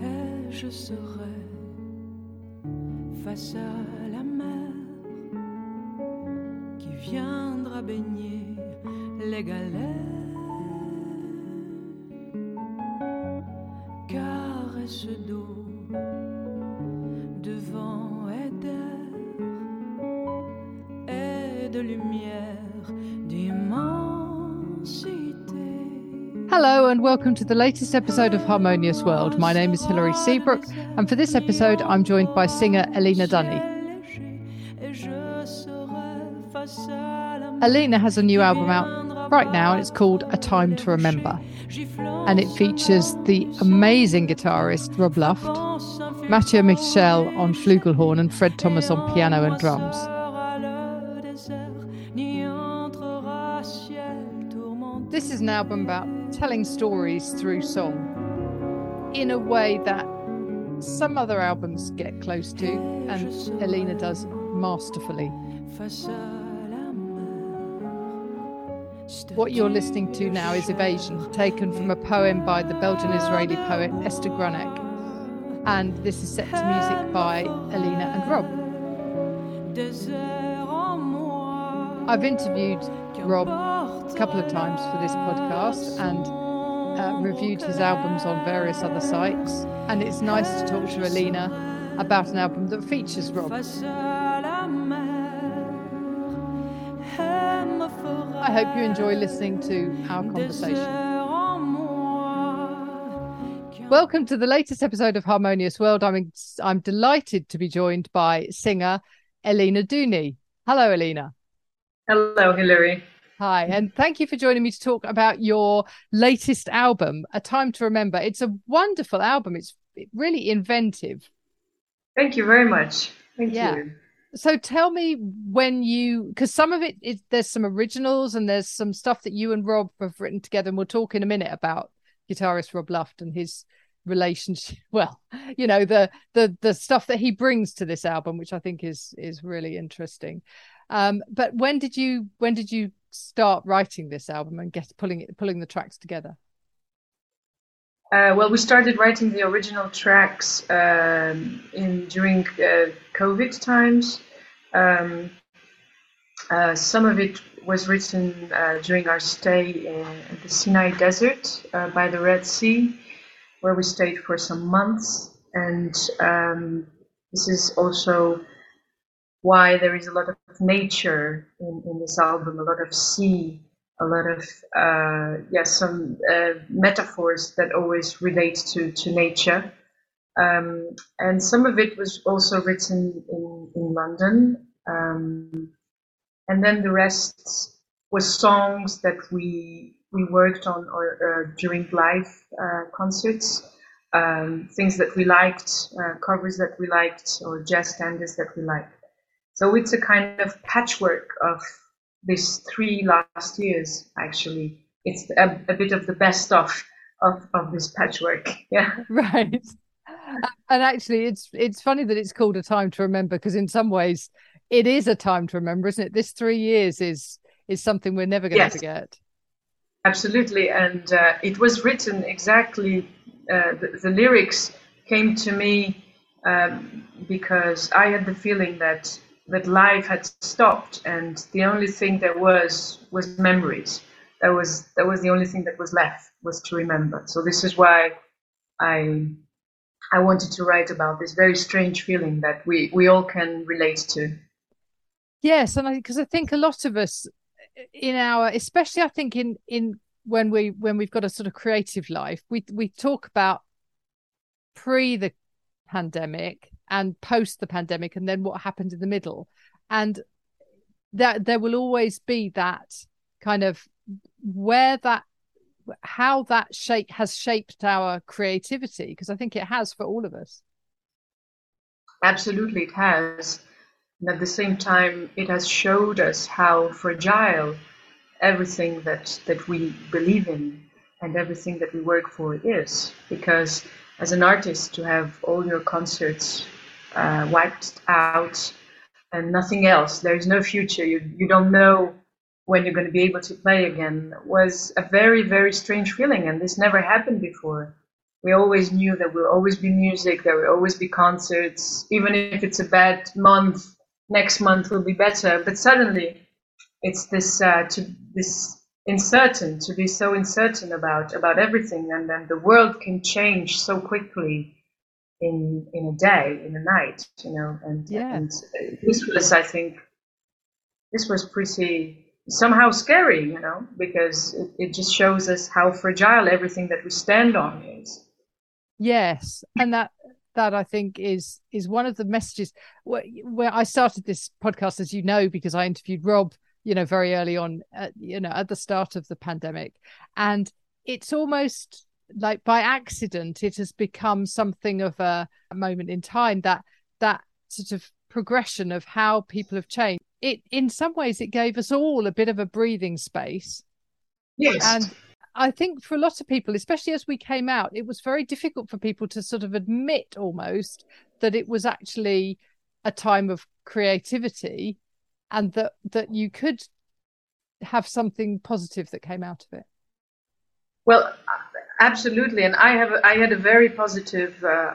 Et je serai face à la mer qui viendra baigner les galets. Caresse d'eau, de vent et d'air, et de lumière, Hello, and welcome to the latest episode of Harmonious World. My name is Hilary Seabrook, and for this episode, I'm joined by singer Elina Duni. Elina has a new album out right now, and it's called A Time to Remember. And it features the amazing guitarist Rob Luft, Matthieu Michel on flugelhorn, and Fred Thomas on piano and drums. This is an album about telling stories through song in a way that some other albums get close to, and Elina does masterfully. What you're listening to now is Evasion, taken from a poem by the Belgian Israeli poet Esther Granek. And this is set to music by Elina and Rob. I've interviewed Rob a couple of times for this podcast and uh, reviewed his albums on various other sites. And it's nice to talk to Elina about an album that features Rob. I hope you enjoy listening to our conversation. Welcome to the latest episode of Harmonious World. I'm I'm delighted to be joined by singer Elina Duni. Hello, Elina. Hello, Hilary. Hi, and thank you for joining me to talk about your latest album, A Time to Remember. It's a wonderful album. It's really inventive. Thank you very much. Thank Yeah. you. So tell me when you, because some of it is there's some originals and there's some stuff that you and Rob have written together, and we'll talk in a minute about guitarist Rob Luft and his relationship. Well, you know the the the stuff that he brings to this album, which I think is is really interesting. Um, but when did you when did you start writing this album and get pulling it pulling the tracks together? Uh, well, we started writing the original tracks um, in during uh, COVID times. Um, uh, some of it was written uh, during our stay in the Sinai Desert uh, by the Red Sea, where we stayed for some months. And um, this is also why there is a lot of nature in, in this album, a lot of sea, a lot of uh, yeah, some uh, metaphors that always relate to to nature. Um, and some of it was also written in in London, um, and then the rest was songs that we we worked on or uh, during live uh, concerts. Um, things that we liked, uh, covers that we liked, or jazz standards that we liked. So it's a kind of patchwork of these three last years, actually. It's a, a bit of the best of, of, of this patchwork. Yeah. Right. And actually, it's it's funny that it's called a time to remember because in some ways, it is a time to remember, isn't it? This three years is is something we're never going to Yes. forget. Absolutely. And uh, it was written exactly, uh, the, the lyrics came to me um, because I had the feeling that, that life had stopped and the only thing there was was memories. That was, that was the only thing that was left was to remember. So this is why I, I wanted to write about this very strange feeling that we, we all can relate to. Yes, and because I, think a lot of us in our, especially I think in in when we when we've got a sort of creative life, we we talk about pre the pandemic and post the pandemic, and then what happened in the middle, and that there will always be that kind of where that how that shape has shaped our creativity because I think it has for all of us. Absolutely, it has. And at the same time, it has showed us how fragile everything that, that we believe in and everything that we work for is. Because as an artist, to have all your concerts uh, wiped out and nothing else, there is no future. You, you don't know when you're going to be able to play again. Was a very very strange feeling and this never happened before. We always knew that there will always be music there will always be concerts. Even if it's a bad month next month will be better. But suddenly it's this uh, to this uncertain to be so uncertain about about everything. And then the world can change so quickly in in a day in a night you know and, yeah. and this was i think this was pretty somehow scary you know because it, it just shows us how fragile everything that we stand on is yes and that that I think is is one of the messages where, where I started this podcast, as you know, because I interviewed Rob you know, very early on, at, you know, at the start of the pandemic. And it's almost like by accident, it has become something of a, a moment in time that that sort of progression of how people have changed. It, in some ways, it gave us all a bit of a breathing space. Yes. And I think for a lot of people, especially as we came out, it was very difficult for people to sort of admit almost that it was actually a time of creativity and that that you could have something positive that came out of it well absolutely and i have i had a very positive uh,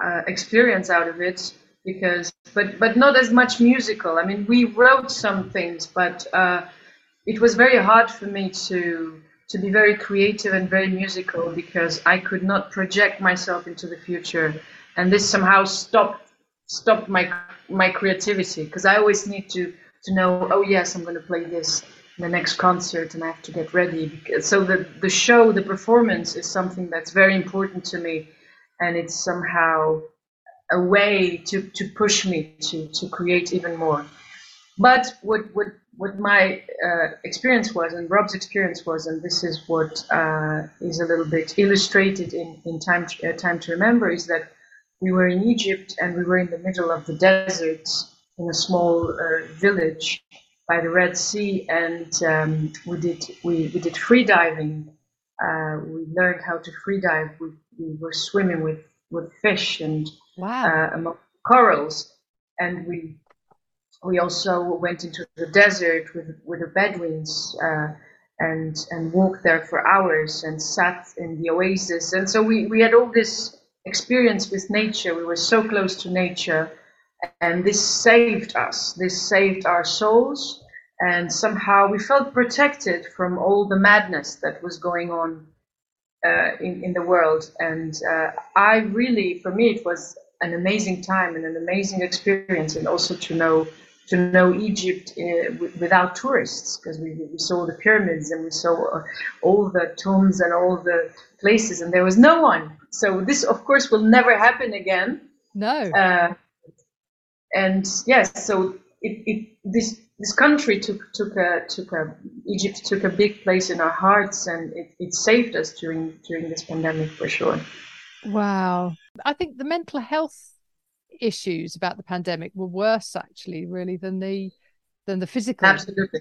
uh, experience out of it because but but not as much musical. I mean we wrote some things but uh, it was very hard for me to to be very creative and very musical because i could not project myself into the future and this somehow stopped stopped my my creativity because i always need to to know, oh yes, I'm going to play this the next concert, and I have to get ready. So the the show, the performance, is something that's very important to me, and it's somehow a way to to push me to to create even more. But what what what my uh, experience was, and Rob's experience was, and this is what uh, is a little bit illustrated in in time to, uh, time to remember, is that we were in Egypt and we were in the middle of the desert in a small uh, village by the Red Sea, and um, we did we, we did free diving. Uh, we learned how to free dive. We, we were swimming with, with fish and wow. uh, among corals, and we we also went into the desert with with the Bedouins uh, and and walked there for hours and sat in the oasis. And so we, we had all this experience with nature. We were so close to nature and this saved us. This saved our souls, and somehow we felt protected from all the madness that was going on uh, in in the world. And uh, I really, for me, it was an amazing time and an amazing experience, and also to know to know Egypt uh, without tourists, because we, we saw the pyramids and we saw uh, all the tombs and all the places, and there was no one. So this, of course, will never happen again. No. Uh, and yes, so it, it this this country took took a took a Egypt took a big place in our hearts, and it, it saved us during during this pandemic for sure. Wow, I think the mental health issues about the pandemic were worse actually, really, than the than the physical. Absolutely,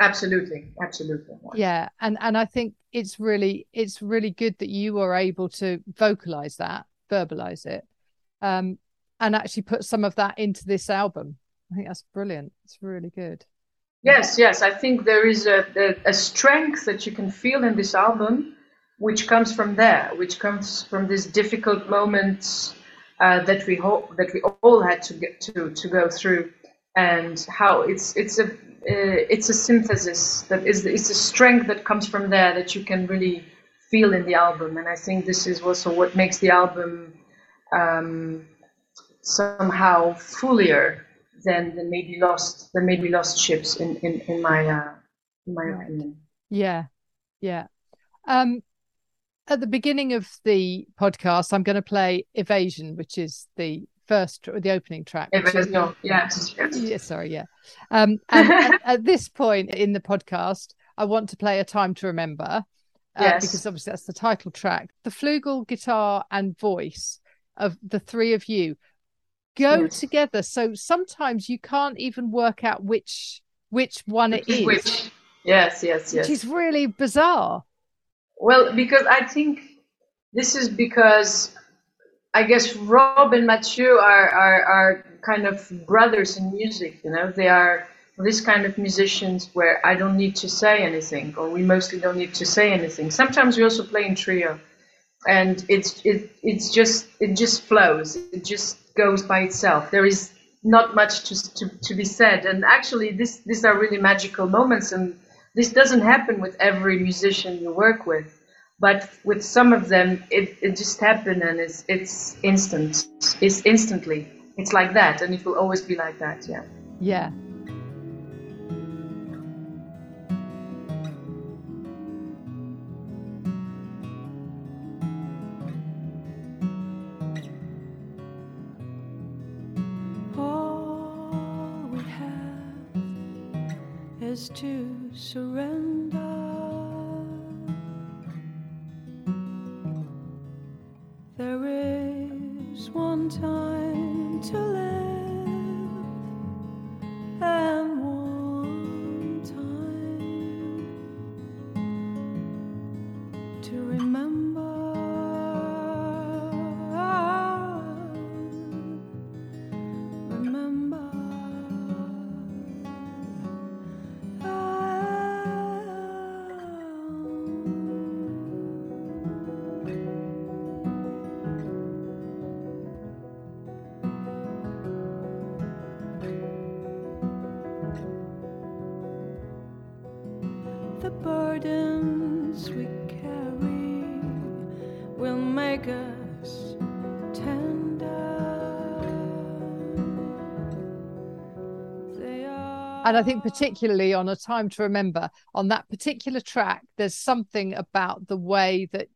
absolutely, absolutely. Yeah, and and I think it's really it's really good that you are able to vocalize that, verbalize it. Um, and actually put some of that into this album. I think that's brilliant. It's really good. Yes, yes. I think there is a, a, a strength that you can feel in this album, which comes from there, which comes from these difficult moments uh, that we that we all had to get to to go through, and how it's it's a uh, it's a synthesis that is it's a strength that comes from there that you can really feel in the album, and I think this is also what makes the album. Um, somehow fuller than the maybe lost the maybe lost ships in in in my uh, in my right. opinion. Yeah, yeah. Um, at the beginning of the podcast, I'm going to play Evasion, which is the first or the opening track. Evasion, yes, yes. Yeah, sorry, yeah. Um, and at, at, this point in the podcast, I want to play a time to remember. Uh, yes. because obviously that's the title track. The flugel, guitar, and voice of the three of you go yes. together. So sometimes you can't even work out which which one it is. Which. Yes, yes, yes. Which is really bizarre. Well, because I think this is because I guess Rob and Matthieu are, are, are kind of brothers in music, you know. They are this kind of musicians where I don't need to say anything, or we mostly don't need to say anything. Sometimes we also play in trio, and it's it it's just it just flows. It just goes by itself. There is not much to to, to be said, and actually, this these are really magical moments, and this doesn't happen with every musician you work with. But with some of them, it, it just happened and it's it's instant. It's instantly. It's like that, and it will always be like that. Yeah. Yeah. One time to live will make us tender. And I think particularly on a time to remember on that particular track, there's something about the way that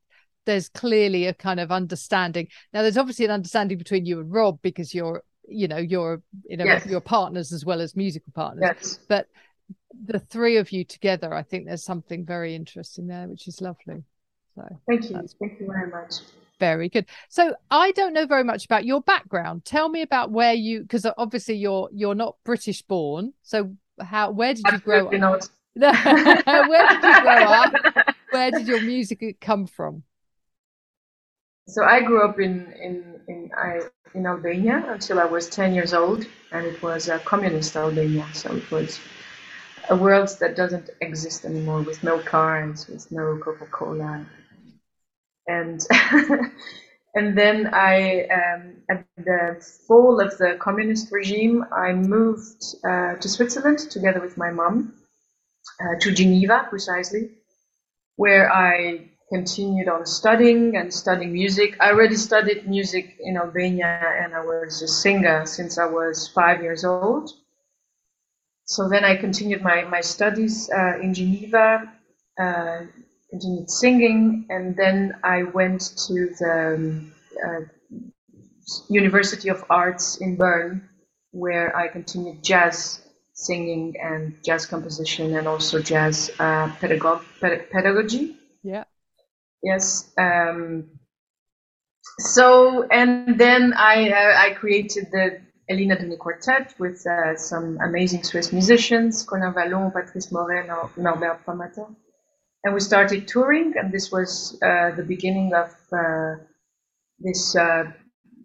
there's clearly a kind of understanding. Now, there's obviously an understanding between you and Rob because you're, you know, you're, you know, Yes. you're partners as well as musical partners. Yes. But the three of you together, I think there's something very interesting there, which is lovely. So Thank you. Thank you very much. very good. So I don't know very much about your background. Tell me about where you, because obviously you're you're not British born. So how where did you grow Absolutely up? where did you grow up? Where did your music come from? So I grew up in in in I in Albania until I was 10 years old, and it was a communist Albania. So it was a world that doesn't exist anymore, with no cars, with no Coca-Cola, and and then I um, at the fall of the communist regime, I moved uh, to Switzerland together with my mom uh, to Geneva, precisely, where I continued on studying and studying music. I already studied music in Albania and I was a singer since I was five years old. So then I continued my, my studies uh, in Geneva, uh, continued singing, and then I went to the um, uh, University of Arts in Bern, where I continued jazz singing and jazz composition and also jazz uh, pedagog- ped- pedagogy. Yeah. Yes. Um, so and then I uh, I created the Elina Duni Quartet with uh, some amazing Swiss musicians, Colin Vallon, Patrice Moret, Nor- Norbert Pfammatter. And we started touring, and this was uh, the beginning of uh, this uh,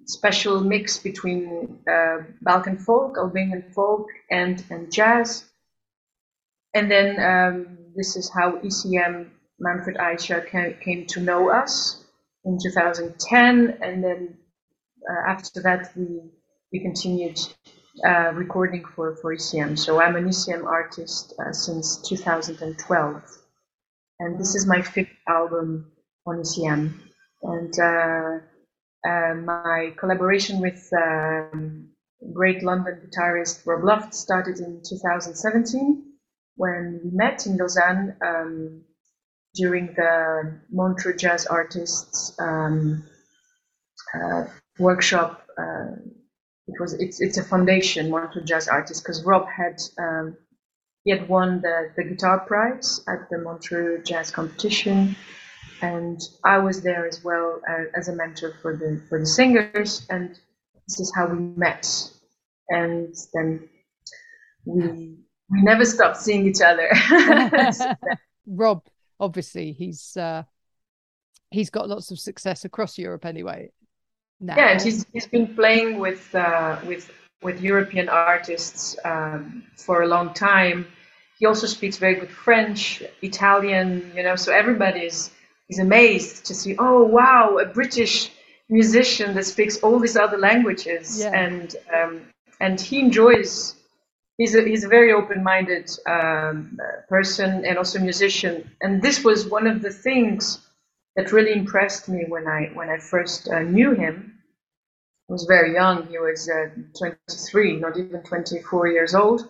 special mix between uh, Balkan folk, Albanian folk, and, and jazz. And then um, this is how ECM Manfred ca- came to know us in 2010, and then uh, after that we we continued uh, recording for for ECM. So I'm an ECM artist uh, since 2012, and this is my fifth album on ECM. And uh, uh, my collaboration with um, great London guitarist Rob Luft started in 2017 when we met in Lausanne um, during the Montreux Jazz Artists um, uh, workshop. Uh, it was it's it's a foundation Montreux Jazz Artists because Rob had um, he had won the the guitar prize at the Montreux Jazz competition, and I was there as well uh, as a mentor for the for the singers, and this is how we met, and then we we never stopped seeing each other. Rob, obviously, he's uh, he's got lots of success across Europe anyway. Now, Yeah, and he's he's been playing with uh, with with European artists um, for a long time. He also speaks very good French, Italian, you know, so everybody is, is amazed to see, oh, wow, a British musician that speaks all these other languages. Yeah. And, um, and he enjoys, he's a, he's a very open-minded um, person and also musician. And this was one of the things that really impressed me when I, when I first uh, knew him was very young. He was uh, 23, not even 24 years old.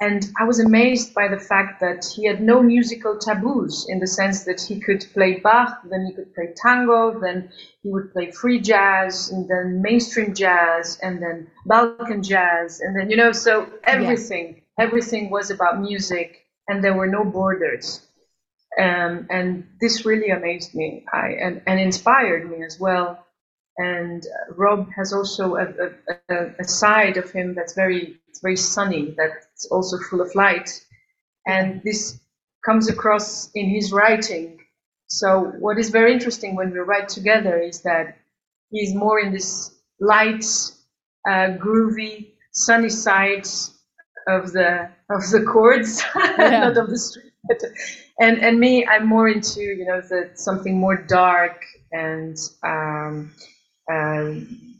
And I was amazed by the fact that he had no musical taboos in the sense that he could play Bach, then he could play tango, then he would play free jazz, and then mainstream jazz, and then Balkan jazz, and then, you know, so everything, yeah. everything was about music, and there were no borders. Um, and this really amazed me I, and, and inspired me as well and uh, Rob has also a, a, a, side of him that's very very sunny, that's also full of light, and this comes across in his writing. So what is very interesting when we write together is that he's more in this light, uh, groovy, sunny side of the of the chords, yeah. not of the street. And and me, I'm more into you know the something more dark and um, um,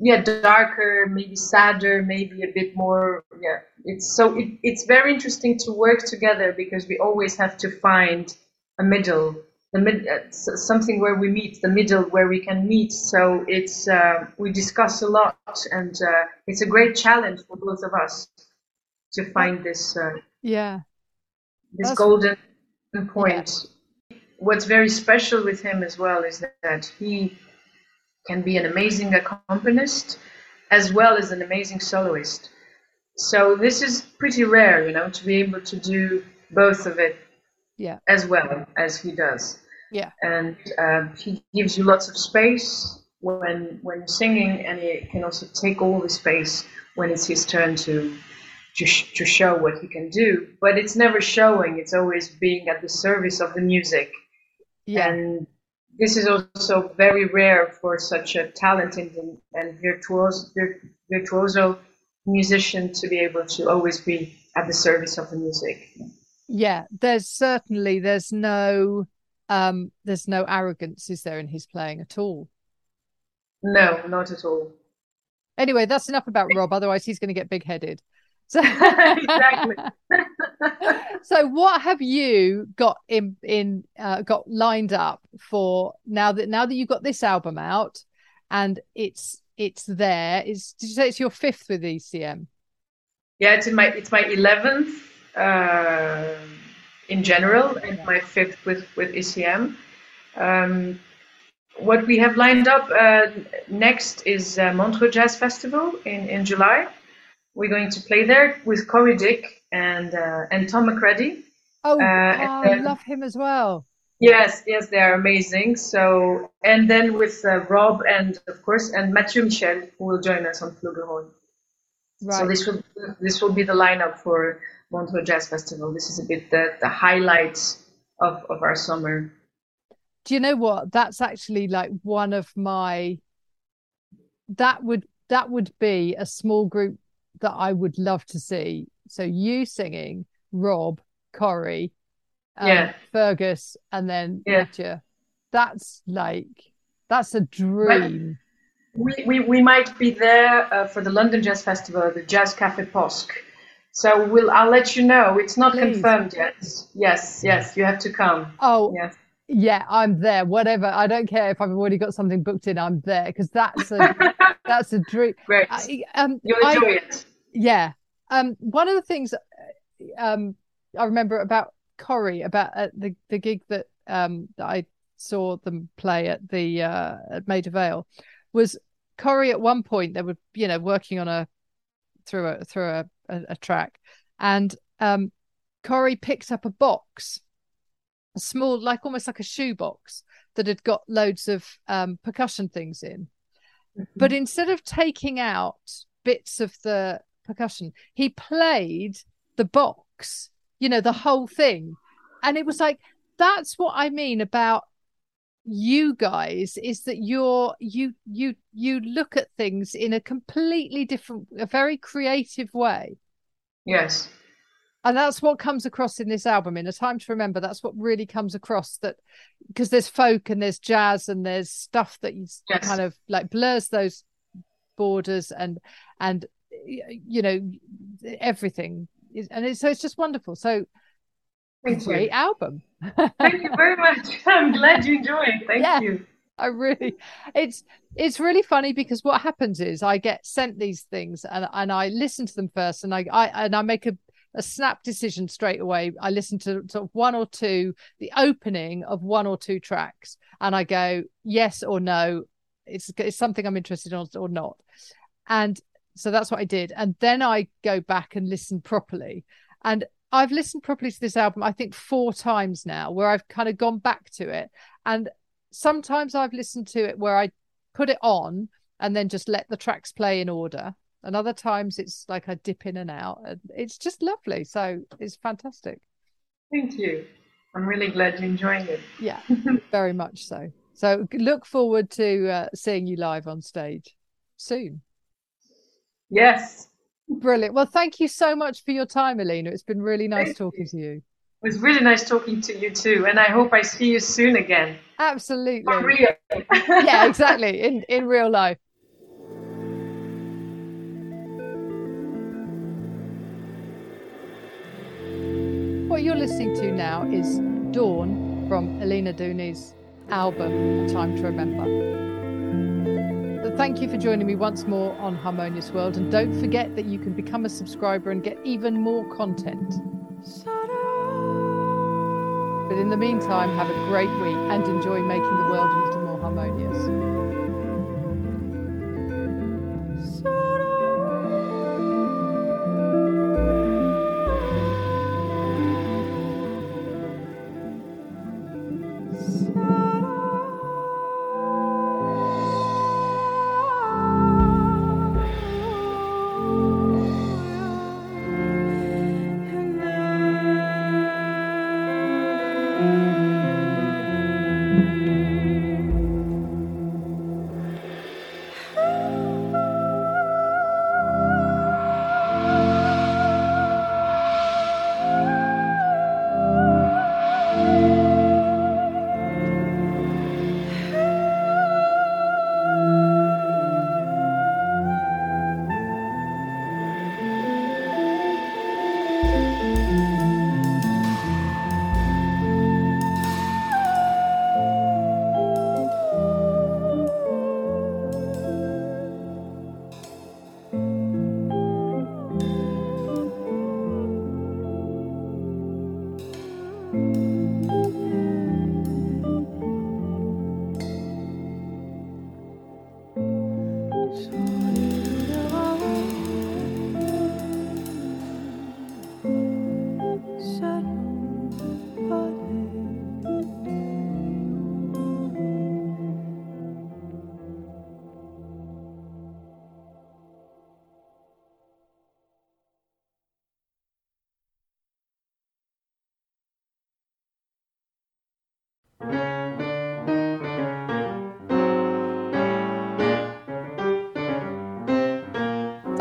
yeah darker maybe sadder maybe a bit more yeah. It's so it, it's very interesting to work together because we always have to find a middle. The mid uh, something where we meet the middle where we can meet. So it's uh, we discuss a lot and uh, it's a great challenge for both of us to find this uh, yeah. this That's... golden point. Yeah. what's very special with him as well is that he can be an amazing accompanist as well as an amazing soloist. So this is pretty rare, you know, to be able to do both of it yeah. as well as he does. Yeah. And uh, he gives you lots of space when when you're singing, and he can also take all the space when it's his turn to to, sh- to show what he can do. But it's never showing; it's always being at the service of the music. Yeah. And this is also very rare for such a talented and, and virtuoso, virtuoso musician to be able to always be at the service of the music. Yeah, there's certainly there's no um there's no arrogance is there in his playing at all. No, not at all. Anyway, that's enough about Rob. Otherwise, he's going to get big headed. So exactly. So what have you got in in uh, got lined up for now that now that you've got this album out and it's it's there is did you say it's your fifth with ECM? Yeah, it's my it's my eleventh uh, in general and my fifth with with ECM. Um, what we have lined up uh, next is uh, Montreux Jazz Festival in in July we're going to play there with Corrie Dick and uh, and Tom McCreadie. Oh, uh, I love him as well. Yes, yes, they are amazing. So, and then with uh, Rob and of course and Matthieu Michel who will join us on Flugelhorn. Right. So this will this will be the lineup for Montreux Jazz Festival. This is a bit the the highlights of of our summer. Do you know what? That's actually like one of my. That would that would be a small group that I would love to see. So you singing, Rob, Corrie, um, yeah. Fergus, and then yeah. That's like that's a dream. We, we, we might be there uh, for the London Jazz Festival, the Jazz Cafe POSK. So we'll I'll let you know. It's not Please. confirmed yet. Yes, yes, you have to come. Oh, yes. Yeah, I'm there. Whatever. I don't care if I've already got something booked in. I'm there because that's a that's a dream. Great. I, um, You'll enjoy I, it. Yeah. Um. One of the things, um, I remember about Corrie about uh, the the gig that um that I saw them play at the uh at Maida Vale was Corrie at one point they were you know working on a through a through a, a, a track and um Corrie picked up a box a small, like almost like a shoebox that had got loads of um, percussion things in. Mm-hmm. But instead of taking out bits of the percussion, he played the box, you know, the whole thing. And it was like, that's what I mean about you guys is that you're you you you look at things in a completely different a very creative way Yes. and that's what comes across in this album in a time to remember that's what really comes across that because there's folk and there's jazz and there's stuff that you Yes. kind of like blurs those borders and and you know everything is and it's so it's just wonderful so Thank great you. album Thank you very much. I'm glad you enjoy it. Thank Yeah. you. I really it's it's really funny because what happens is I get sent these things and and I listen to them first and I, I and I make a, a snap decision straight away. I listen to sort of one or two, the opening of one or two tracks, and I go yes or no. It's it's something I'm interested in or not. And so that's what I did. And then I go back and listen properly. And I've listened properly to this album, I think four times now, where I've kind of gone back to it. And sometimes I've listened to it where I put it on and then just let the tracks play in order. And other times it's like I dip in and out. And it's just lovely. So it's fantastic. Thank you. I'm really glad you're enjoying it. Yeah, very much so. So look forward to uh, seeing you live on stage soon. Yes. Brilliant. Well, thank you so much for your time, Elina. It's been really nice Thank talking to you. It was really nice talking to you too. And I hope I see you soon again. Absolutely. For real. yeah, exactly. In in real life. What you're listening to now is Dawn from Elina Duni's album Time to Remember. Thank you for joining me once more on Harmonious World and don't forget that you can become a subscriber and get even more content. But in the meantime, have a great week and enjoy making the world a little more harmonious.